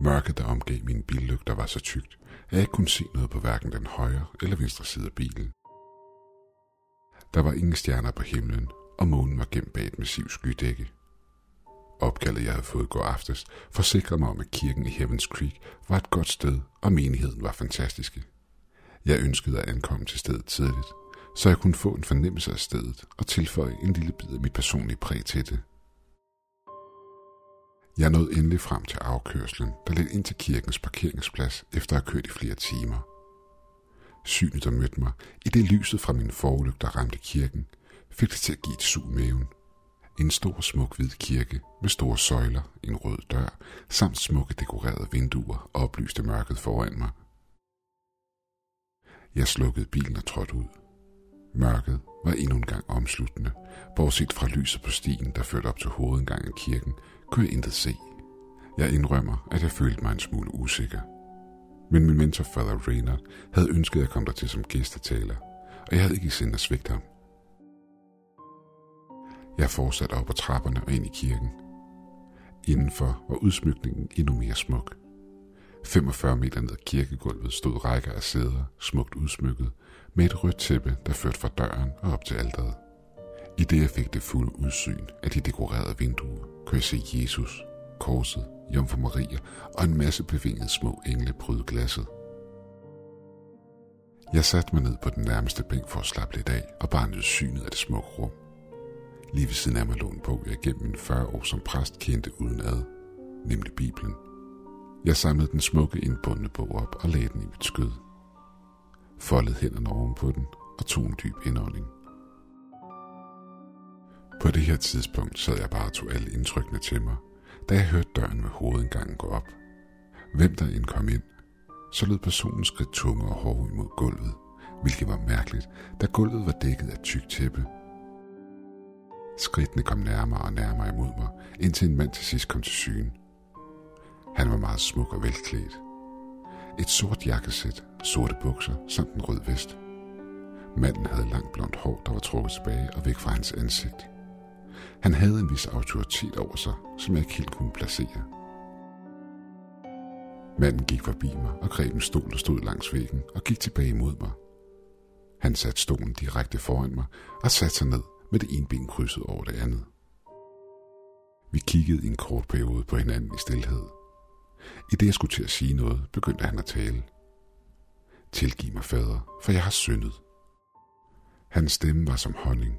Mørket, der omgav mine billygter, var så tykt, at jeg ikke kunne se noget på hverken den højre eller venstre side af bilen. Der var ingen stjerner på himlen, og månen var gemt bag et massivt skydække. Opkaldet, jeg havde fået går aftes, forsikrede mig om, at kirken i Heavens Creek var et godt sted, og menigheden var fantastiske. Jeg ønskede at ankomme til stedet tidligt, så jeg kunne få en fornemmelse af stedet og tilføje en lille bid af mit personlige præg til det. Jeg nåede endelig frem til afkørslen, der led ind til kirkens parkeringsplads efter at have kørt i flere timer. Synet, der mødte mig, i det lyset fra min forlygter ramte kirken, fik det til at give et sug i maven. En stor smuk hvid kirke med store søjler, en rød dør, samt smukke dekorerede vinduer oplyste mørket foran mig. Jeg slukkede bilen og trådte ud. Mørket var endnu en gang omsluttende. Bortset fra lyset på stien, der førte op til hovedindgangen af kirken, kunne jeg intet se. Jeg indrømmer, at jeg følte mig en smule usikker. Men min mentor, Father Reynard, havde ønsket at komme der til som gæstetaler, og jeg havde ikke sendt at svigte ham. Jeg fortsatte op ad trapperne og ind i kirken. Indenfor var udsmykningen endnu mere smuk. 45 meter ned ad kirkegulvet stod rækker af sæder, smukt udsmykket, med et rødt tæppe, der førte fra døren og op til alderet. I det jeg fik det fulde udsyn af de dekorerede vinduer, kunne jeg se Jesus, korset, Jomfru Maria og en masse bevingede små engle bryde glasset. Jeg satte mig ned på den nærmeste bænk for at slappe lidt af og bare nyde synet af det smukke rum. Lige ved siden af mig lå en bog, jeg gennem mine 40 år som præst kendte uden ad, nemlig Bibelen. Jeg samlede den smukke indbundne bog op og lagde den i mit skød. Foldede hænderne oven på den og tog en dyb indånding. På det her tidspunkt sad jeg bare og tog alle indtrykkene til mig, da jeg hørte døren ved hovedindgangen gå op. Hvem der end kom ind, så lød personen skridt tunge og hårde imod gulvet, hvilket var mærkeligt, da gulvet var dækket af tyk tæppe. Skridtene kom nærmere og nærmere imod mig, indtil en mand til sidst kom til syne. Han var meget smuk og velklædt. Et sort jakkesæt, sorte bukser samt en rød vest. Manden havde langt blondt hår, der var trukket tilbage og væk fra hans ansigt. Han havde en vis autoritet over sig, som jeg ikke helt kunne placere. Manden gik forbi mig og greb en stol, der stod langs væggen, og gik tilbage imod mig. Han satte stolen direkte foran mig og satte sig ned med det ene ben krydset over det andet. Vi kiggede i en kort periode på hinanden i stillhed. I det jeg skulle til at sige noget, begyndte han at tale. Tilgiv mig, fader, for jeg har syndet. Hans stemme var som honning,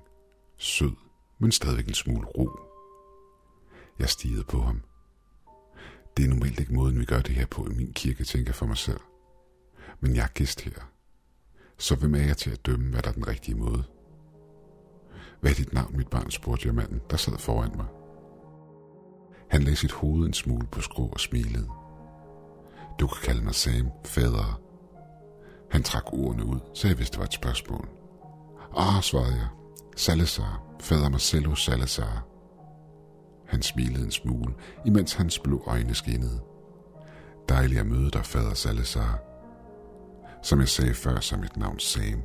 sød, men stadigvæk en smule ro. Jeg stirrede på ham. Det er normalt ikke måden, vi gør det her på i min kirke, tænker jeg for mig selv. Men jeg er gæst her. Så hvem er jeg til at dømme, hvad der er den rigtige måde? Hvad er dit navn, mit barn, spurgte jeg manden, der sad foran mig. Han lagde sit hoved en smule på skrå og smilede. Du kan kalde mig Sam, fader. Han trak ordene ud, så jeg vidste, det var et spørgsmål. Ah, svarede jeg. Salazar, fader Marcelo Salazar. Han smilede en smule, imens hans blå øjne skinnede. Dejligt at møde dig, fader Salazar. Som jeg sagde før, så er mit navn Sam,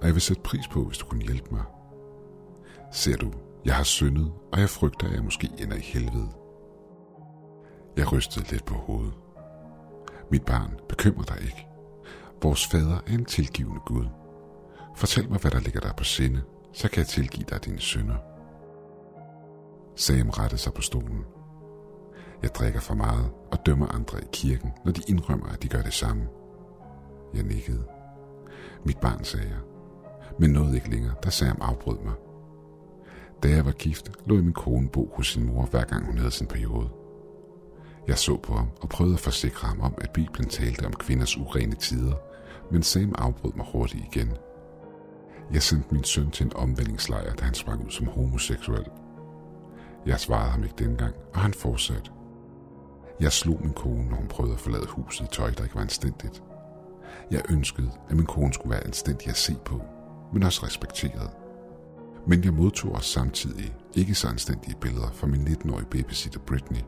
og jeg vil sætte pris på, hvis du kunne hjælpe mig. Ser du, jeg har syndet, og jeg frygter, at jeg måske ender i helvede. Jeg rystede lidt på hovedet. Mit barn, bekymrer dig ikke. Vores fader er en tilgivende Gud. Fortæl mig, hvad der ligger der på sinde, så kan jeg tilgive dig dine synder. Sam rettede sig på stolen. Jeg drikker for meget og dømmer andre i kirken, når de indrømmer, at de gør det samme. Jeg nikkede. Mit barn, sagde jeg. Men nåede ikke længere, da Sam afbrød mig. Da jeg var gift, lå min kone bo hos sin mor, hver gang hun havde sin periode. Jeg så på ham og prøvede at forsikre ham om, at Bibelen talte om kvinders urene tider, men Sam afbrød mig hurtigt igen. Jeg sendte min søn til en omvendingslejr, da han sprang ud som homoseksuel. Jeg svarede ham ikke dengang, og han fortsatte. Jeg slog min kone, når hun prøvede at forlade huset i tøj, der ikke var anstændigt. Jeg ønskede, at min kone skulle være anstændig at se på, men også respekteret. Men jeg modtog også samtidig ikke så anstændige billeder fra min 19-årige babysitter Britney.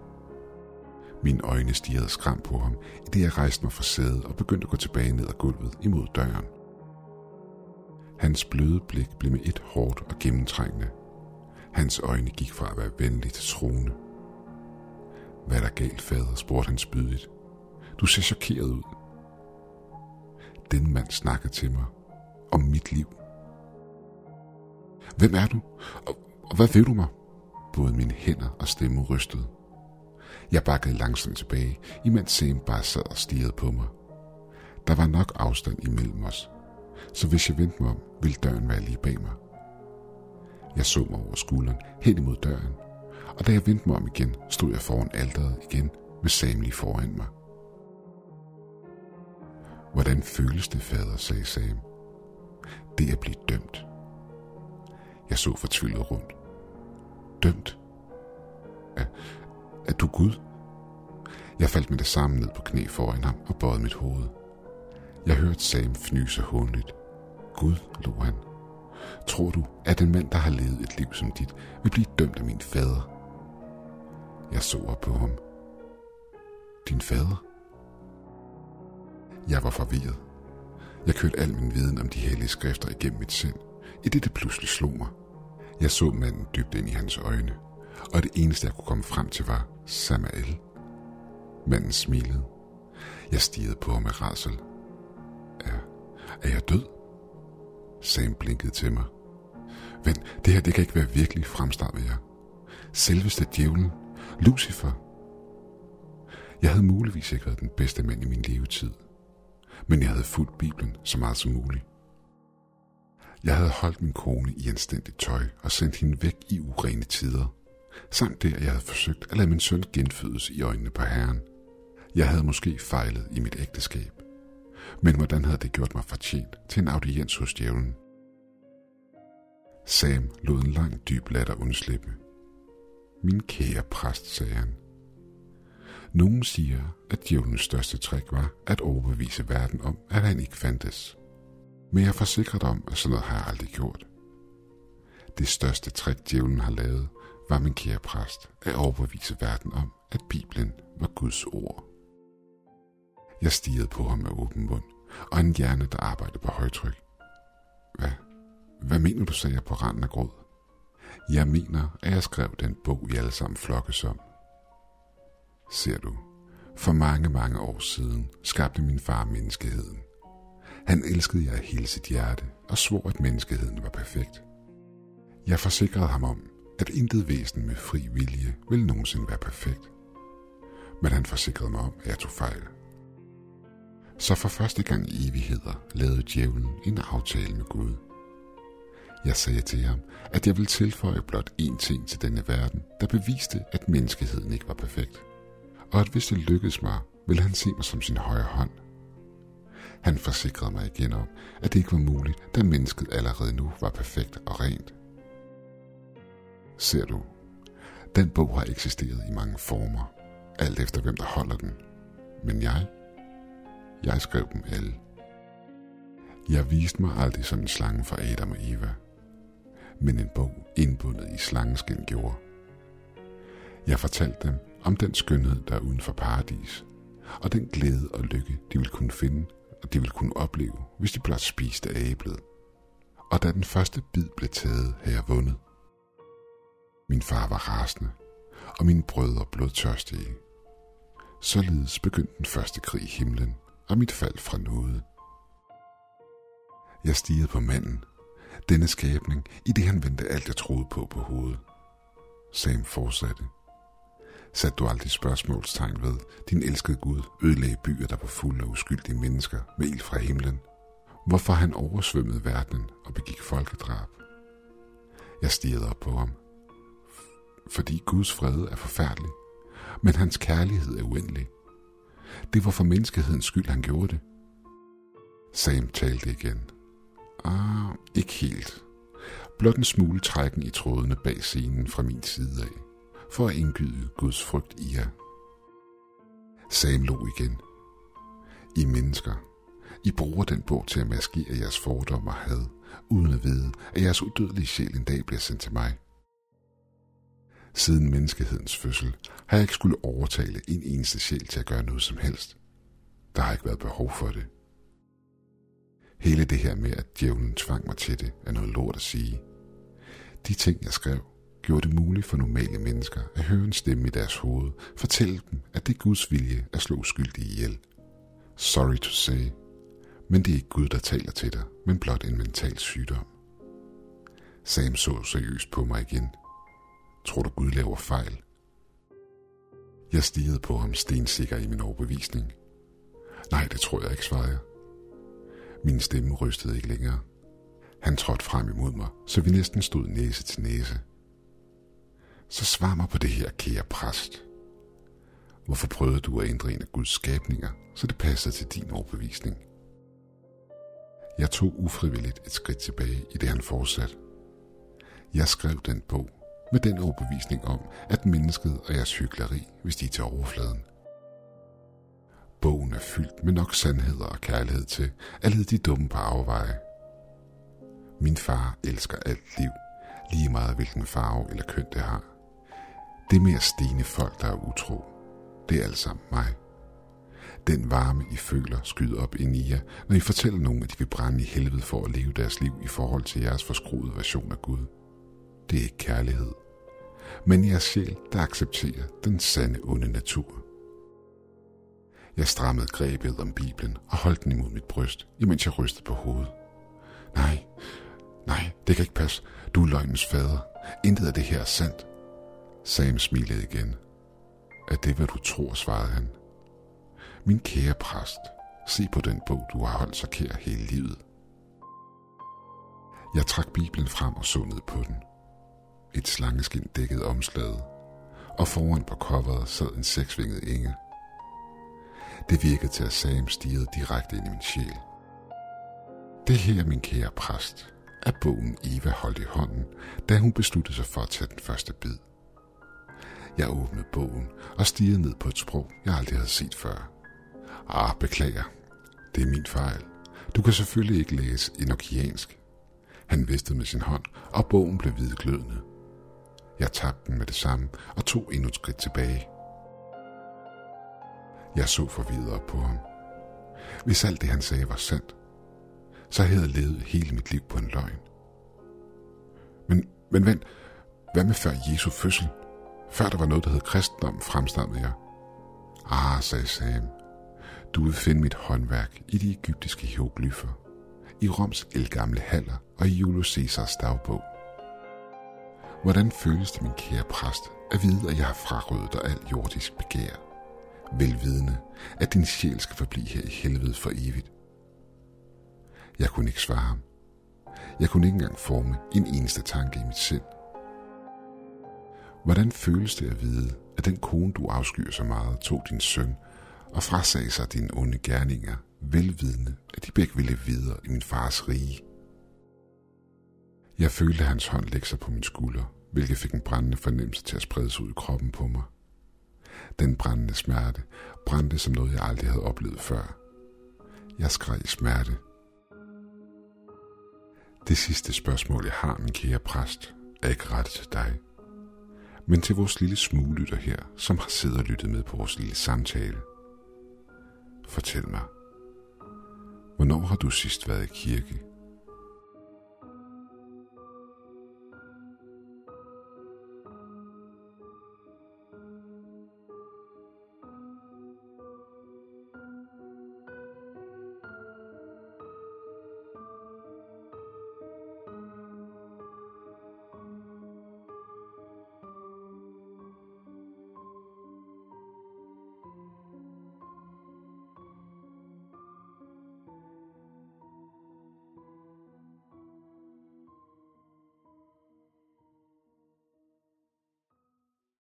Mine øjne stirrede skram på ham, i det jeg rejste mig fra sædet og begyndte at gå tilbage ned ad gulvet imod døren. Hans bløde blik blev med et hårdt og gennemtrængende. Hans øjne gik fra at være venlige til troende. Hvad er der galt, fader, spurgte han spydigt. Du ser chokeret ud. Den mand snakkede til mig om mit liv. Hvem er du? Og, og hvad vil du mig? Både mine hænder og stemme rystede. Jeg bakkede langsomt tilbage, imens Sam bare sad og stirrede på mig. Der var nok afstand imellem os, så hvis jeg vendte mig om, ville døren være lige bag mig. Jeg så mig over skulderen hen imod døren, og da jeg vendte mig om igen, stod jeg foran alderet igen med Sam lige foran mig. Hvordan føles det, fader, sagde Sam. Det er at blive dømt. Jeg så fortvivlet rundt. Dømt? Er, er du Gud? Jeg faldt med det samme ned på knæ foran ham og bøjede mit hoved. Jeg hørte Sam fnyse hundet. Gud, lå han. Tror du, at en mand, der har levet et liv som dit, vil blive dømt af min fader? Jeg så op på ham. Din fader? Jeg var forvirret. Jeg kørte al min viden om de hellige skrifter igennem mit sind, i det det pludselig slog mig. Jeg så manden dybt ind i hans øjne, og det eneste jeg kunne komme frem til var Samael. Manden smilede. Jeg stirrede på ham med rædsel. Er, er jeg død? Sam blinkede til mig. Vent, det her det kan ikke være virkelig fremstartet jeg. Selveste djævlen, Lucifer. Jeg havde muligvis ikke været den bedste mand i min levetid, men jeg havde fulgt Bibelen så meget som muligt. Jeg havde holdt min kone i anstændigt tøj og sendt hende væk i urene tider, samt det, at jeg havde forsøgt at lade min søn genfødes i øjnene på Herren. Jeg havde måske fejlet i mit ægteskab, men hvordan havde det gjort mig fortjent til en audiens hos djævlen? Sam lod en lang dyb latter undslippe. Min kære præst, sagde han. Nogen siger, at djævelens største trick var at overbevise verden om, at han ikke fandtes. Men jeg forsikrer dig om, at sådan noget har jeg aldrig gjort. Det største trick, djævlen har lavet, var min kære præst at overbevise verden om, at Bibelen var Guds ord. Jeg stirrede på ham med åben mund, og en hjerne, der arbejdede på højtryk. Hvad? Hvad mener du, sagde jeg på randen af gråd? Jeg mener, at jeg skrev den bog, vi alle sammen flokkes om. Ser du, for mange, mange år siden skabte min far menneskeheden. Han elskede jer af hele sit hjerte og svor, at menneskeheden var perfekt. Jeg forsikrede ham om, at intet væsen med fri vilje vil nogensinde være perfekt. Men han forsikrede mig om, at jeg tog fejl. Så for første gang i evigheder lavede djævlen en aftale med Gud. Jeg sagde til ham, at jeg ville tilføje blot én ting til denne verden, der beviste, at menneskeheden ikke var perfekt. Og at hvis det lykkedes mig, ville han se mig som sin højre hånd. Han forsikrede mig igen om, at det ikke var muligt, da mennesket allerede nu var perfekt og rent. Ser du, den bog har eksisteret i mange former, alt efter hvem der holder den. Men jeg, jeg skrev dem alle. Jeg viste mig aldrig som en slange for Adam og Eva, men en bog indbundet i slangeskin gjorde. Jeg fortalte dem om den skønhed, der er uden for paradis, og den glæde og lykke, de ville kunne finde, og de ville kunne opleve, hvis de blot spiste af æblet. Og da den første bid blev taget, havde jeg vundet. Min far var rasende, og mine brødre blodtørstige. Således begyndte den første krig i himlen, og mit fald fra noget. Jeg stirrede på manden, denne skabning, i det han vendte alt, jeg troede på på hovedet. Sam fortsatte. Sat du aldrig spørgsmålstegn ved, din elskede Gud ødelagde byer, der var fulde af uskyldige mennesker med ild fra himlen? Hvorfor han oversvømmede verdenen og begik folkedrab? Jeg stirrede op på ham. Fordi Guds fred er forfærdelig, men hans kærlighed er uendelig. Det var for menneskehedens skyld, han gjorde det. Sam talte igen. Ah, ikke helt. Blot en smule trækken i trådene bag scenen fra min side af, for at indgyde Guds frygt i jer. Sam lå igen. I mennesker. I bruger den bog til at maskere jeres fordomme og had, uden at vide, at jeres udødelige sjæl en dag bliver sendt til mig. Siden menneskehedens fødsel har jeg ikke skulle overtale en eneste sjæl til at gøre noget som helst. Der har ikke været behov for det. Hele det her med, at djævlen tvang mig til det, er noget lort at sige. De ting, jeg skrev, gjorde det muligt for normale mennesker at høre en stemme i deres hoved fortælle dem, at det er Guds vilje at slå skyldige ihjel. Sorry to say, men det er ikke Gud, der taler til dig, men blot en mental sygdom. Sam så seriøst på mig igen. Tror du Gud laver fejl? Jeg stirrede på ham stensikker i min overbevisning. Nej, det tror jeg ikke, svarede jeg. Min stemme rystede ikke længere. Han trådte frem imod mig, så vi næsten stod næse til næse. Så svar mig på det her, kære præst. Hvorfor prøvede du at ændre en af Guds skabninger, så det passede til din overbevisning? Jeg tog ufrivilligt et skridt tilbage i det, han fortsatte. Jeg skrev den bog med den overbevisning om, at mennesket er jeres hyggeleri, hvis de er til overfladen. Bogen er fyldt med nok sandheder og kærlighed til at lede de dumme på afveje. Min far elsker alt liv, lige meget hvilken farve eller køn det har. Det er mere stene folk, der er utro. Det er alt sammen mig. Den varme, I føler, skyder op ind i jer, når I fortæller nogen, at de vil brænde i helvede for at leve deres liv i forhold til jeres forskruede version af Gud. Det er ikke kærlighed, men jeres sjæl, der accepterer den sande onde natur. Jeg strammede grebet om Bibelen og holdt den imod mit bryst, imens jeg rystede på hovedet. Nej, nej, det kan ikke passe. Du er løgnens fader. Intet af det her er sandt. Sam smilede igen. Er det, hvad du tror, svarede han. Min kære præst, se på den bog, du har holdt så kær hele livet. Jeg trak Bibelen frem og så ned på den. Et slangeskin dækkede omslaget, og foran på coveret sad en seksvinget engel. Det virkede til, at Sam stirrede direkte ind i min sjæl. Det her, min kære præst, er bogen Eva holdt i hånden, da hun besluttede sig for at tage den første bid. Jeg åbnede bogen og stirrede ned på et sprog, jeg aldrig havde set før. Ah, beklager. Det er min fejl. Du kan selvfølgelig ikke læse enokiansk. Han vistede med sin hånd, og bogen blev hvidglødende. Jeg tabte den med det samme og tog endnu et skridt tilbage. Jeg så forvidret på ham. Hvis alt det, han sagde, var sandt, så havde jeg levet hele mit liv på en løgn. Men, men vent, hvad med før Jesu fødsel? Før der var noget, der hed kristendom, fremstammede jeg. Ah, sagde Sam. Du vil finde mit håndværk i de egyptiske hieroglyfer, i Roms elgamle haller og i Julius Caesars dagbog. Hvordan føles det, min kære præst, at vide, at jeg har frarøvet dig alt jordisk begær? Velvidende, at din sjæl skal forblive her i helvede for evigt. Jeg kunne ikke svare ham. Jeg kunne ikke engang forme en eneste tanke i mit sind. Hvordan føles det at vide, at den kone, du afskyer så meget, tog din søn og frasagde sig dine onde gerninger, velvidende, at de begge ville videre i min fars rige? Jeg følte hans hånd lægge sig på min skulder, hvilket fik en brændende fornemmelse til at sprede sig ud i kroppen på mig. Den brændende smerte brændte som noget, jeg aldrig havde oplevet før. Jeg skreg i smerte. Det sidste spørgsmål, jeg har, min kære præst, er ikke rettet til dig, men til vores lille smuglytter her, som har siddet og lyttet med på vores lille samtale. Fortæl mig, hvornår har du sidst været i kirke?